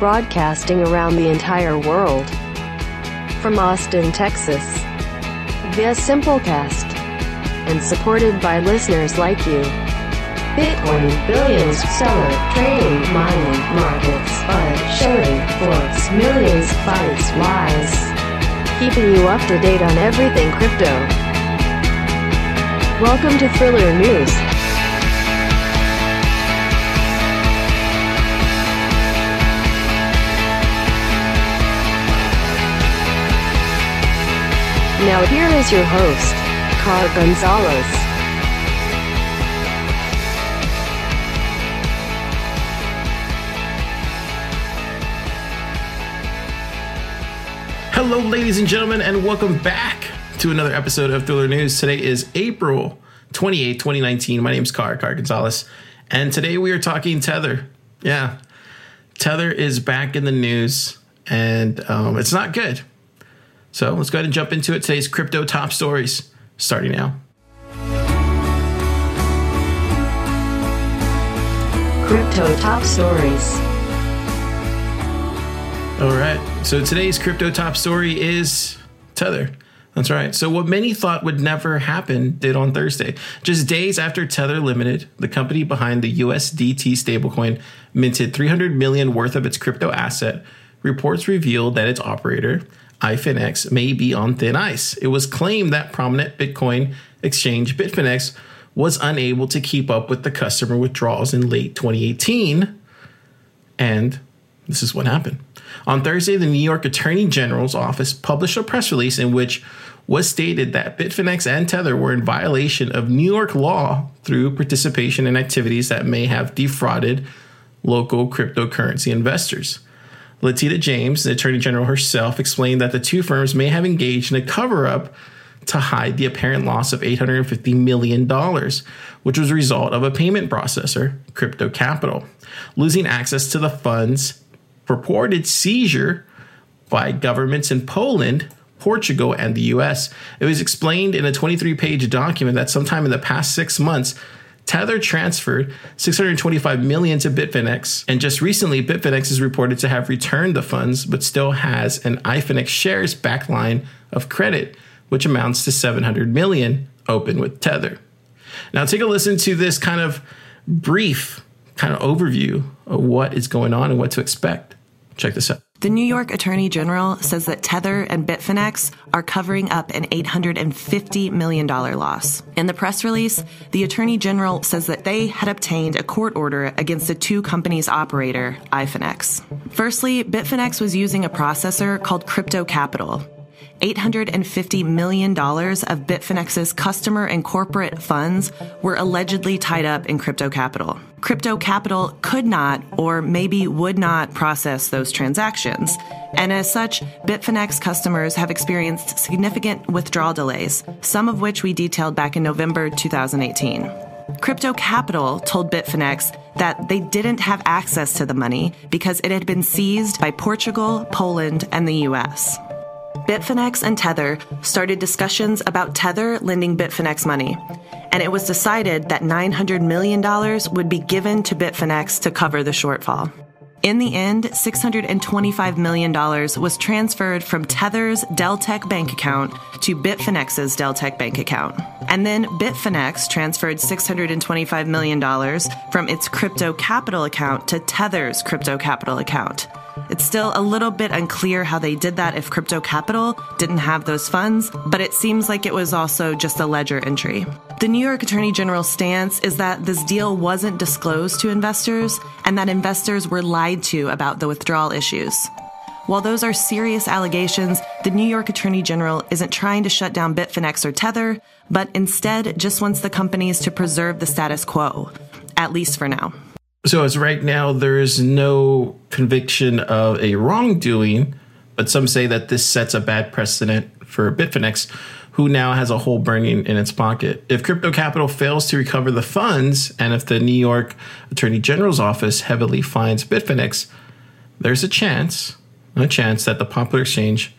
broadcasting around the entire world. From Austin, Texas, via Simplecast, and supported by listeners like you. Bitcoin, billions, stellar, trading, mining, markets, bud, shorting, forks, millions, fights, lies. Keeping you up to date on everything crypto. Welcome to Thriller News. Now here is your host, Car Gonzalez. Hello, ladies and gentlemen, and welcome back to another episode of Thriller News. Today is April 28, 2019. My name is Car, Car Gonzalez, and today we are talking Tether. Yeah, Tether is back in the news, and um, it's not good. So let's go ahead and jump into it. Today's crypto top stories, starting now. Crypto top stories. All right. So today's crypto top story is Tether. That's right. So what many thought would never happen did on Thursday. Just days after Tether Limited, the company behind the USDT stablecoin, minted 300 million worth of its crypto asset, reports revealed that its operator, iFinex, may be on thin ice. It was claimed that prominent Bitcoin exchange Bitfinex was unable to keep up with the customer withdrawals in late 2018 and this is what happened. On Thursday, the New York Attorney General's office published a press release in which was stated that Bitfinex and Tether were in violation of New York law through participation in activities that may have defrauded local cryptocurrency investors. Letitia James, the Attorney General herself, explained that the two firms may have engaged in a cover up to hide the apparent loss of $850 million, which was a result of a payment processor, Crypto Capital, losing access to the funds purported seizure by governments in Poland, Portugal, and the US. It was explained in a 23 page document that sometime in the past six months, Tether transferred 625 million to Bitfinex, and just recently, Bitfinex is reported to have returned the funds, but still has an iFinex shares backline of credit, which amounts to 700 million open with Tether. Now, take a listen to this kind of brief kind of overview of what is going on and what to expect. Check this out. The New York Attorney General says that Tether and Bitfinex are covering up an $850 million loss. In the press release, the Attorney General says that they had obtained a court order against the two companies' operator, iFinex. Firstly, Bitfinex was using a processor called Crypto Capital. $850 million of Bitfinex's customer and corporate funds were allegedly tied up in Crypto Capital. Crypto Capital could not or maybe would not process those transactions. And as such, Bitfinex customers have experienced significant withdrawal delays, some of which we detailed back in November 2018. Crypto Capital told Bitfinex that they didn't have access to the money because it had been seized by Portugal, Poland, and the US. Bitfinex and Tether started discussions about Tether lending Bitfinex money, and it was decided that $900 million would be given to Bitfinex to cover the shortfall. In the end, $625 million was transferred from Tether's Deltec bank account to Bitfinex's Deltec bank account. And then Bitfinex transferred $625 million from its crypto capital account to Tether's crypto capital account. It's still a little bit unclear how they did that if Crypto Capital didn't have those funds, but it seems like it was also just a ledger entry. The New York Attorney General's stance is that this deal wasn't disclosed to investors and that investors were lied to about the withdrawal issues. While those are serious allegations, the New York Attorney General isn't trying to shut down Bitfinex or Tether, but instead just wants the companies to preserve the status quo, at least for now. So, as right now, there is no conviction of a wrongdoing, but some say that this sets a bad precedent for Bitfinex, who now has a hole burning in its pocket. If crypto capital fails to recover the funds, and if the New York Attorney General's office heavily fines Bitfinex, there's a chance, a chance that the popular exchange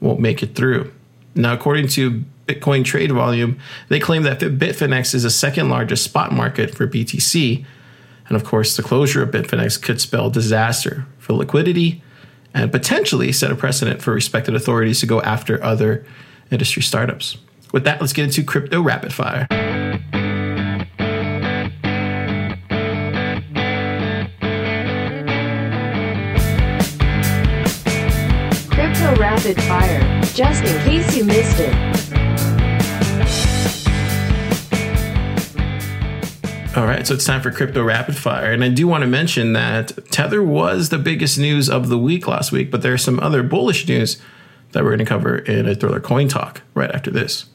won't make it through. Now, according to Bitcoin trade volume, they claim that Bitfinex is the second largest spot market for BTC And of course, the closure of Bitfinex could spell disaster for liquidity and potentially set a precedent for respected authorities to go after other industry startups. With that, let's get into crypto rapid fire. Crypto Rapid Fire, just in case you missed it. All right, so it's time for crypto rapid fire. And I do want to mention that Tether was the biggest news of the week last week, but there's some other bullish news that we're going to cover in a Thriller Coin Talk right after this.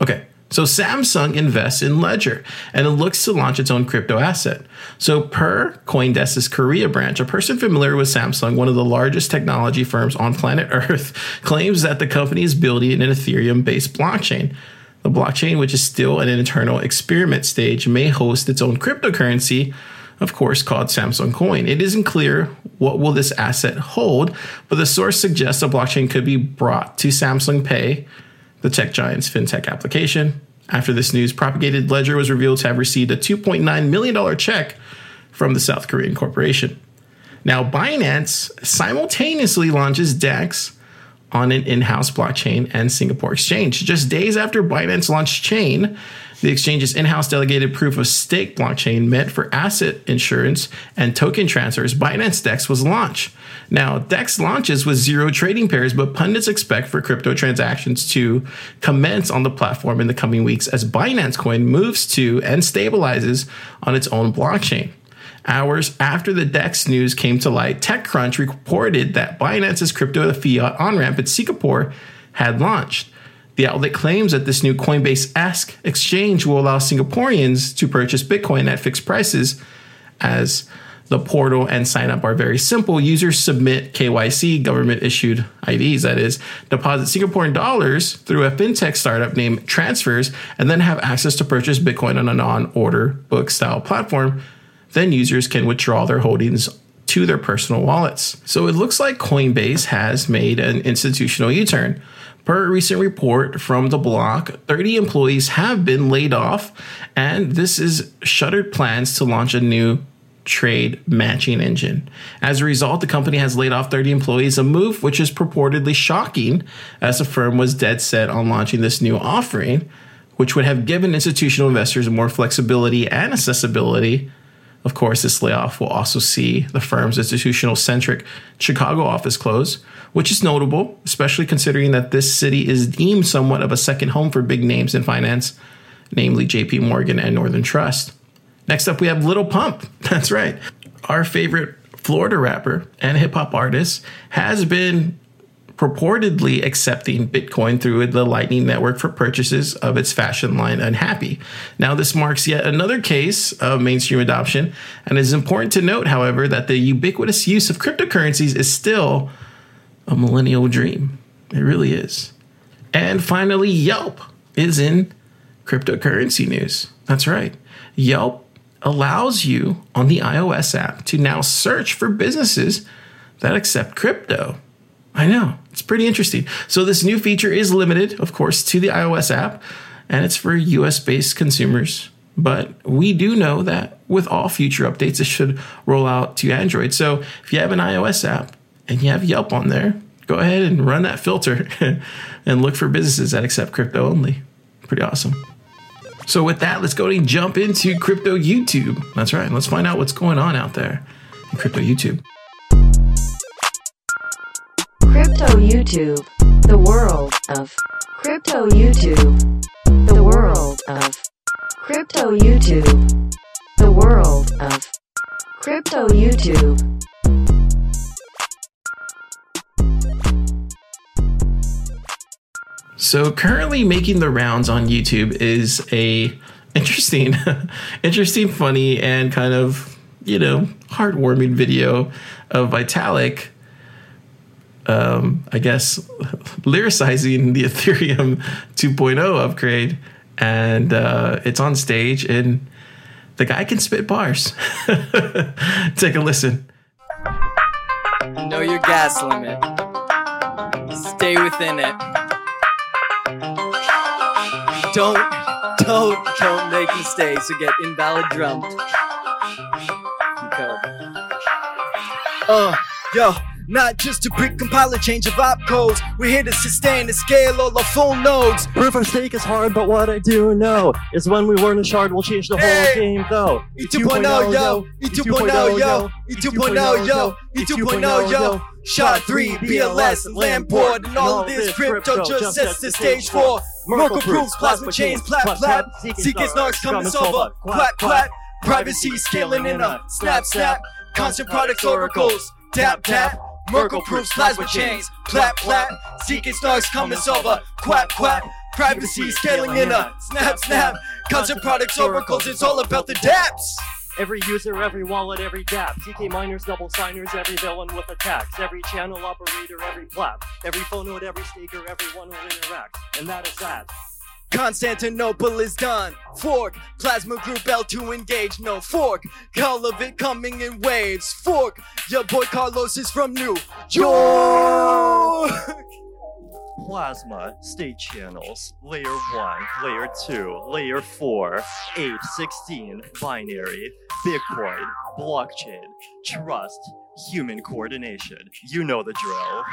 Okay, so Samsung invests in Ledger and it looks to launch its own crypto asset. So, per Coindesk's Korea branch, a person familiar with Samsung, one of the largest technology firms on planet Earth, claims that the company is building an Ethereum based blockchain. The blockchain, which is still at an internal experiment stage, may host its own cryptocurrency, of course, called Samsung Coin. It isn't clear what will this asset hold, but the source suggests a blockchain could be brought to Samsung Pay the tech giant's fintech application. After this news propagated, Ledger was revealed to have received a $2.9 million check from the South Korean corporation. Now, Binance simultaneously launches DEX on an in house blockchain and Singapore exchange. Just days after Binance launched Chain, the exchange's in house delegated proof of stake blockchain meant for asset insurance and token transfers, Binance DEX was launched. Now, DEX launches with zero trading pairs, but pundits expect for crypto transactions to commence on the platform in the coming weeks as Binance Coin moves to and stabilizes on its own blockchain. Hours after the DEX news came to light, TechCrunch reported that Binance's crypto fiat on ramp in Singapore had launched. The outlet claims that this new Coinbase esque exchange will allow Singaporeans to purchase Bitcoin at fixed prices as the portal and sign up are very simple. Users submit KYC, government issued IDs, that is, deposit Singaporean dollars through a fintech startup named Xfers, and then have access to purchase Bitcoin on a non order book style platform. Then users can withdraw their holdings to their personal wallets. So it looks like Coinbase has made an institutional U turn. Per a recent report from the block, 30 employees have been laid off, and this is shuttered plans to launch a new trade matching engine. As a result, the company has laid off 30 employees, a move which is purportedly shocking as the firm was dead set on launching this new offering, which would have given institutional investors more flexibility and accessibility. Of course, this layoff will also see the firm's institutional centric Chicago office close, which is notable, especially considering that this city is deemed somewhat of a second home for big names in finance, namely JP Morgan and Northern Trust. Next up, we have Lil Pump. That's right. Our favorite Florida rapper and hip hop artist has been purportedly accepting Bitcoin through the Lightning Network for purchases of its fashion line Unhappy. Now, this marks yet another case of mainstream adoption, and it is important to note, however, that the ubiquitous use of cryptocurrencies is still a millennial dream. It really is. And finally, Yelp is in cryptocurrency news. That's right. Yelp allows you on the iOS app to now search for businesses that accept crypto. I know, it's pretty interesting. So, this new feature is limited, of course, to the iOS app, and it's for US based consumers. But we do know that with all future updates, it should roll out to Android. So, if you have an iOS app and you have Yelp on there, go ahead and run that filter and look for businesses that accept crypto only. Pretty awesome. So, with that, let's go and jump into crypto YouTube. That's right. Let's find out what's going on out there in crypto YouTube. Crypto YouTube. The world of Crypto YouTube. The world of Crypto YouTube. The world of Crypto YouTube. So currently making the rounds on YouTube is a interesting, interesting, funny, and kind of you know heartwarming video of Vitalik. Um, I guess lyricizing the Ethereum 2.0 upgrade, and uh, it's on stage, and the guy can spit bars. Take a listen. Know your gas limit. Stay within it. Don't, don't, don't make mistakes or get invalid drumped. Uh, yo. Not just to pre-compile a change of opcodes. We're here to sustain and scale all the full nodes. Proof of stake is hard, but what I do know is when we learn a shard, we'll change the whole game, though. E 2.0 yo, E 2.0 yo, E 2.0 yo, E 2.0 yo. SHA-3, BLS, and Lamport, and all of this crypto just sets the stage for Merkle proofs, plasma chains, plap plap, CK snarks coming over, quack quack, privacy scaling in a snap snap, constant products oracles, tap. tap. Merkle proofs, plasma chains, plap plap, CK stars coming over, quap quap. privacy scaling in a snap snap, constant products oracles. It's all about the dApps. Every user, every wallet, every dApp. CK miners, double signers, every villain with attacks. Every channel operator, every plap. Every phone node, every staker, everyone will interact. And that is that. Constantinople is done. Fork, plasma group L2 engage. No fork, all of it coming in waves. Fork, your boy Carlos is from New York. Plasma, state channels, layer 1, layer 2, layer 4, 8, 16, binary, Bitcoin, blockchain, trust, human coordination. You know the drill.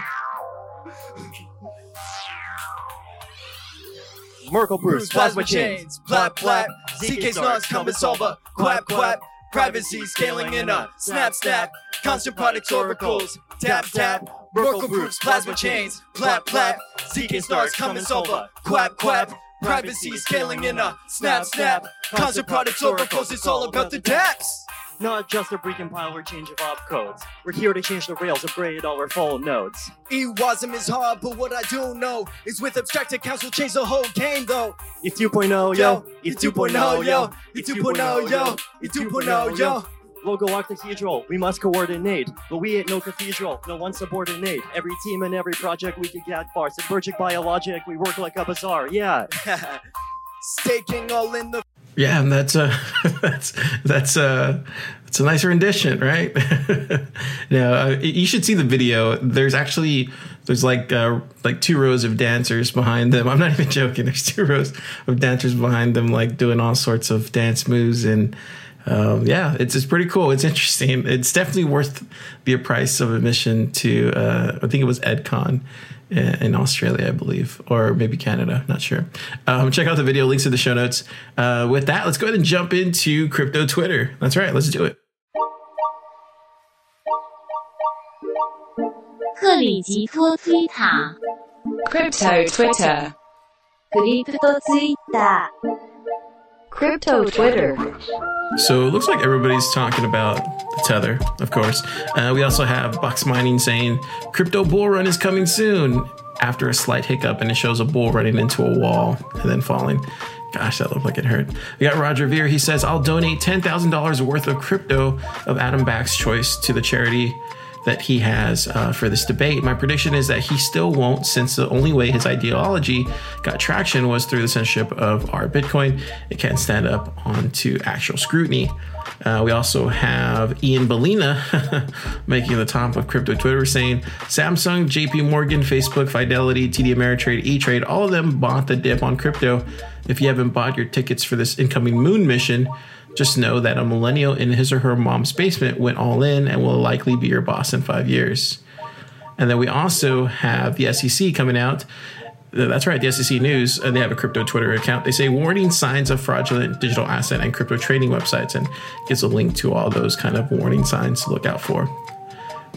Merkle proofs, plasma chains, plap plap, CK snarks coming solver, quap quap, privacy scaling in a snap snap, constant products oracles, tap tap, Merkle proofs, plasma chains, plap plap, CK snarks coming solver, quap quap, privacy scaling in a snap snap, constant products oracles. It's all about the dApps. Not just a recompile or change of opcodes. We're here to change the rails, upgrade all our full nodes. E-wasm is hard, but what I do know is with abstract accounts we'll change the whole game though. E 2.0 yo, Yo, E 2.0 yo, E 2.0 yo, E 2.0 yo. Logo Octahedral, we must coordinate, but we ain't no cathedral, no one subordinate. Every team and every project we can get far. Subvergic biologic, we work like a bazaar, yeah. Staking all in the Yeah, and that's a that's that's uh it's a nice rendition, right? now uh, you should see the video. There's actually there's like uh, like two rows of dancers behind them. I'm not even joking. There's two rows of dancers behind them, like doing all sorts of dance moves and. Um, yeah, it's it's pretty cool. It's interesting. It's definitely worth the price of admission to. Uh, I think it was EdCon in, in Australia, I believe, or maybe Canada. Not sure. Um, check out the video. Links in the show notes. Uh, with that, let's go ahead and jump into crypto Twitter. That's right. Let's do it. 克里吉托推塔 Crypto Twitter. Crypto Twitter Crypto Twitter. So it looks like everybody's talking about the tether, of course. Uh, we also have Box Mining saying crypto bull run is coming soon after a slight hiccup, and it shows a bull running into a wall and then falling. Gosh, that looked like it hurt. We got Roger Ver. He says, I'll donate $10,000 worth of crypto of Adam Back's choice to the charity that he has uh, for this debate. My prediction is that he still won't, since the only way his ideology got traction was through the censorship of our Bitcoin. It can't stand up onto actual scrutiny. Uh, we also have Ian Balina making the top of crypto Twitter saying Samsung, JP Morgan, Facebook, Fidelity, TD Ameritrade, E Trade, all of them bought the dip on crypto. If you haven't bought your tickets for this incoming moon mission, just know that a millennial in his or her mom's basement went all in and will likely be your boss in five years. And then we also have the SEC coming out. That's right, the SEC News. Uh, they have a crypto Twitter account. They say warning signs of fraudulent digital asset and crypto trading websites, and gives a link to all those kind of warning signs to look out for.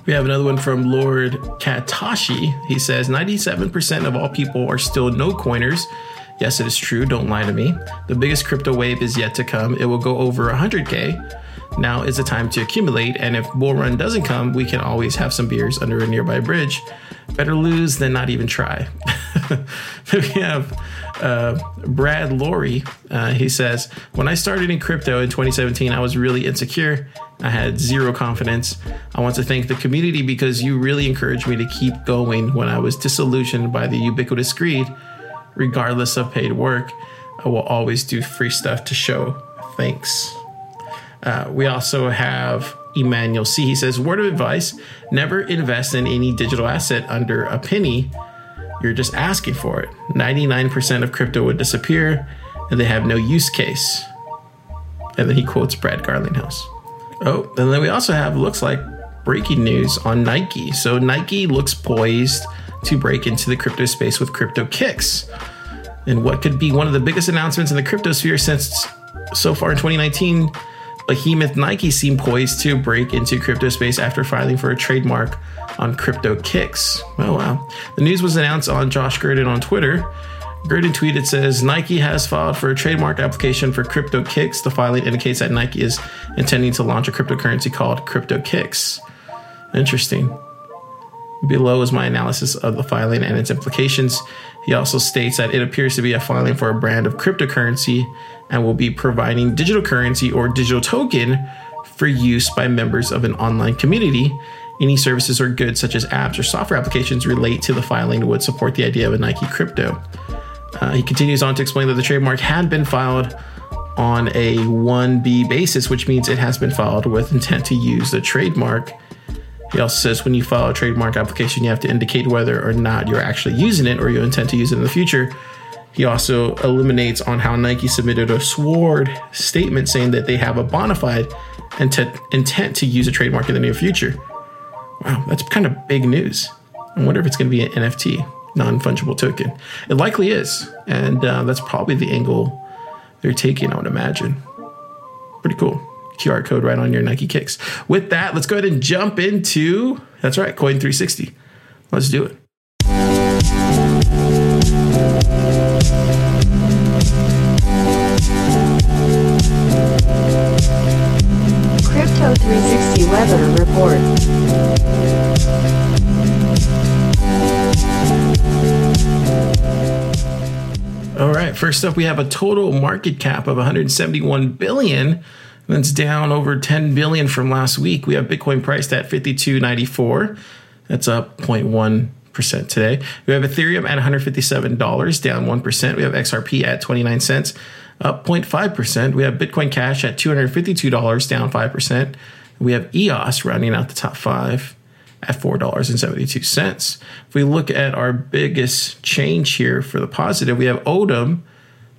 We have another one from Lord Katashi. He says 97% of all people are still no coiners. Yes, it is true. Don't lie to me. The biggest crypto wave is yet to come. It will go over 100K. Now is the time to accumulate, and if bull run doesn't come, we can always have some beers under a nearby bridge. Better lose than not even try. we have uh, Brad Laurie. Uh, he says, When I started in crypto in 2017, I was really insecure. I had zero confidence. I want to thank the community because you really encouraged me to keep going when I was disillusioned by the ubiquitous greed. Regardless of paid work, I will always do free stuff to show thanks. Uh, we also have Emmanuel C. He says, Word of advice never invest in any digital asset under a penny. You're just asking for it. 99% of crypto would disappear and they have no use case. And then he quotes Brad Garlinghouse. Oh, and then we also have, looks like breaking news on Nike. So Nike looks poised to break into the crypto space with Crypto Kicks. And what could be one of the biggest announcements in the crypto sphere since so far in 2019, behemoth Nike seemed poised to break into crypto space after filing for a trademark on Crypto Kicks. Oh wow. The news was announced on Josh Gerben on Twitter. Gerben tweeted says Nike has filed for a trademark application for Crypto Kicks. The filing indicates that Nike is intending to launch a cryptocurrency called Crypto Kicks. Interesting. Below is my analysis of the filing and its implications. He also states that it appears to be a filing for a brand of cryptocurrency and will be providing digital currency or digital token for use by members of an online community. Any services or goods such as apps or software applications relate to the filing would support the idea of a Nike crypto. Uh, he continues on to explain that the trademark had been filed on a 1B basis, which means it has been filed with intent to use the trademark. He also says when you file a trademark application, you have to indicate whether or not you're actually using it or you intend to use it in the future. He also eliminates on how Nike submitted a sword statement saying that they have a bona fide intent, intent to use a trademark in the near future. Wow, that's kind of big news. I wonder if it's going to be an NFT, non fungible token. It likely is. And uh, that's probably the angle they're taking, I would imagine. Pretty cool. QR code right on your Nike kicks. With that, let's go ahead and jump into that's right, Coin 360. Let's do it. Crypto 360 Weather Report. All right, first up, we have a total market cap of 171 billion. That's down over 10 billion from last week. We have Bitcoin priced at 52.94. That's up 0.1% today. We have Ethereum at $157, down 1%. We have XRP at 29 cents, up 0.5%. We have Bitcoin Cash at $252, down 5%. We have EOS rounding out the top five at $4.72. If we look at our biggest change here for the positive, we have Odom,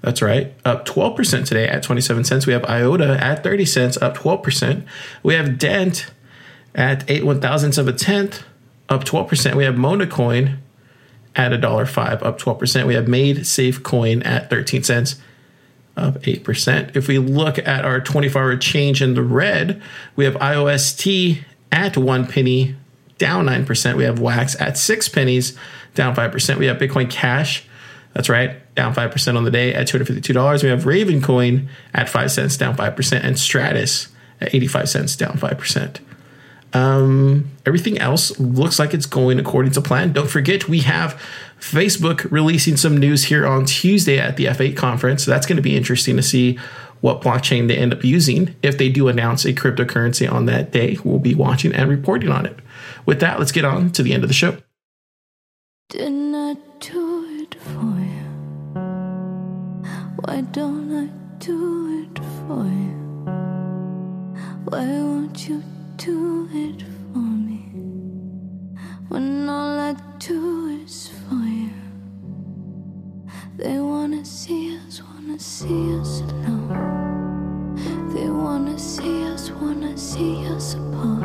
that's right, up 12% today at 27 cents. We have IOTA at 30 cents, up 12%. We have Dent at 8 one thousandths of a tenth, up 12%. We have Monacoin at $1.05, up 12%. We have MaidSafeCoin at 13 cents, up 8%. If we look at our 24 hour change in the red, we have IOST at one penny, down 9%. We have Wax at six pennies, down 5%. We have Bitcoin Cash, that's right, down 5% on the day at $252. We have Raven Coin at 5 cents, down 5%, and Stratis at 85 cents, down 5%. Um, everything else looks like it's going according to plan. Don't forget, we have Facebook releasing some news here on Tuesday at the F8 conference. So that's going to be interesting to see what blockchain they end up using. If they do announce a cryptocurrency on that day, we'll be watching and reporting on it. With that, let's get on to the end of the show. Didn't Why don't I do it for you? Why won't you do it for me? When all I do is for you. They wanna see us, wanna see us alone. They wanna see us, wanna see us apart.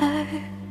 爱。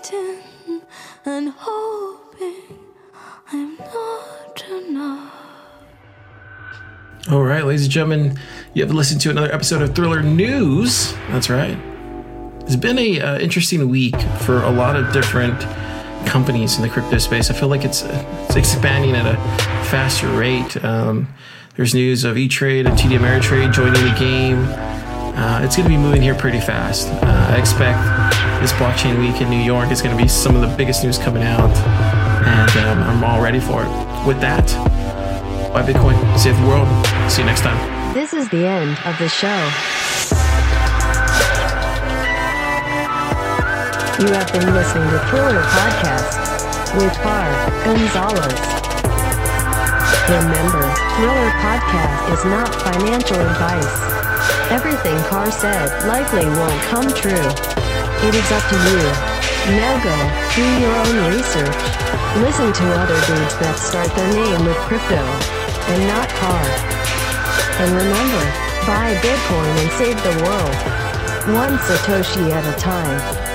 Waiting and hoping I'm not enough. All right, ladies and gentlemen, you have listened to another episode of Thriller News. That's right. It's been a uh, interesting week for a lot of different companies in the crypto space. I feel like it's it's expanding at a faster rate. Um, there's news of E Trade and TD Ameritrade joining the game. Uh, it's going to be moving here pretty fast. Uh, I expect this blockchain week in New York is going to be some of the biggest news coming out, and um, I'm all ready for it. With that, buy Bitcoin, save the world. See you next time. This is the end of the show. You have been listening to Thriller Podcast with Car Gonzalez. Remember, Thriller Podcast is not financial advice. Everything Car said likely won't come true. It is up to you. Now go, do your own research. Listen to other dudes that start their name with crypto, and not Car. And remember, buy Bitcoin and save the world. One Satoshi at a time.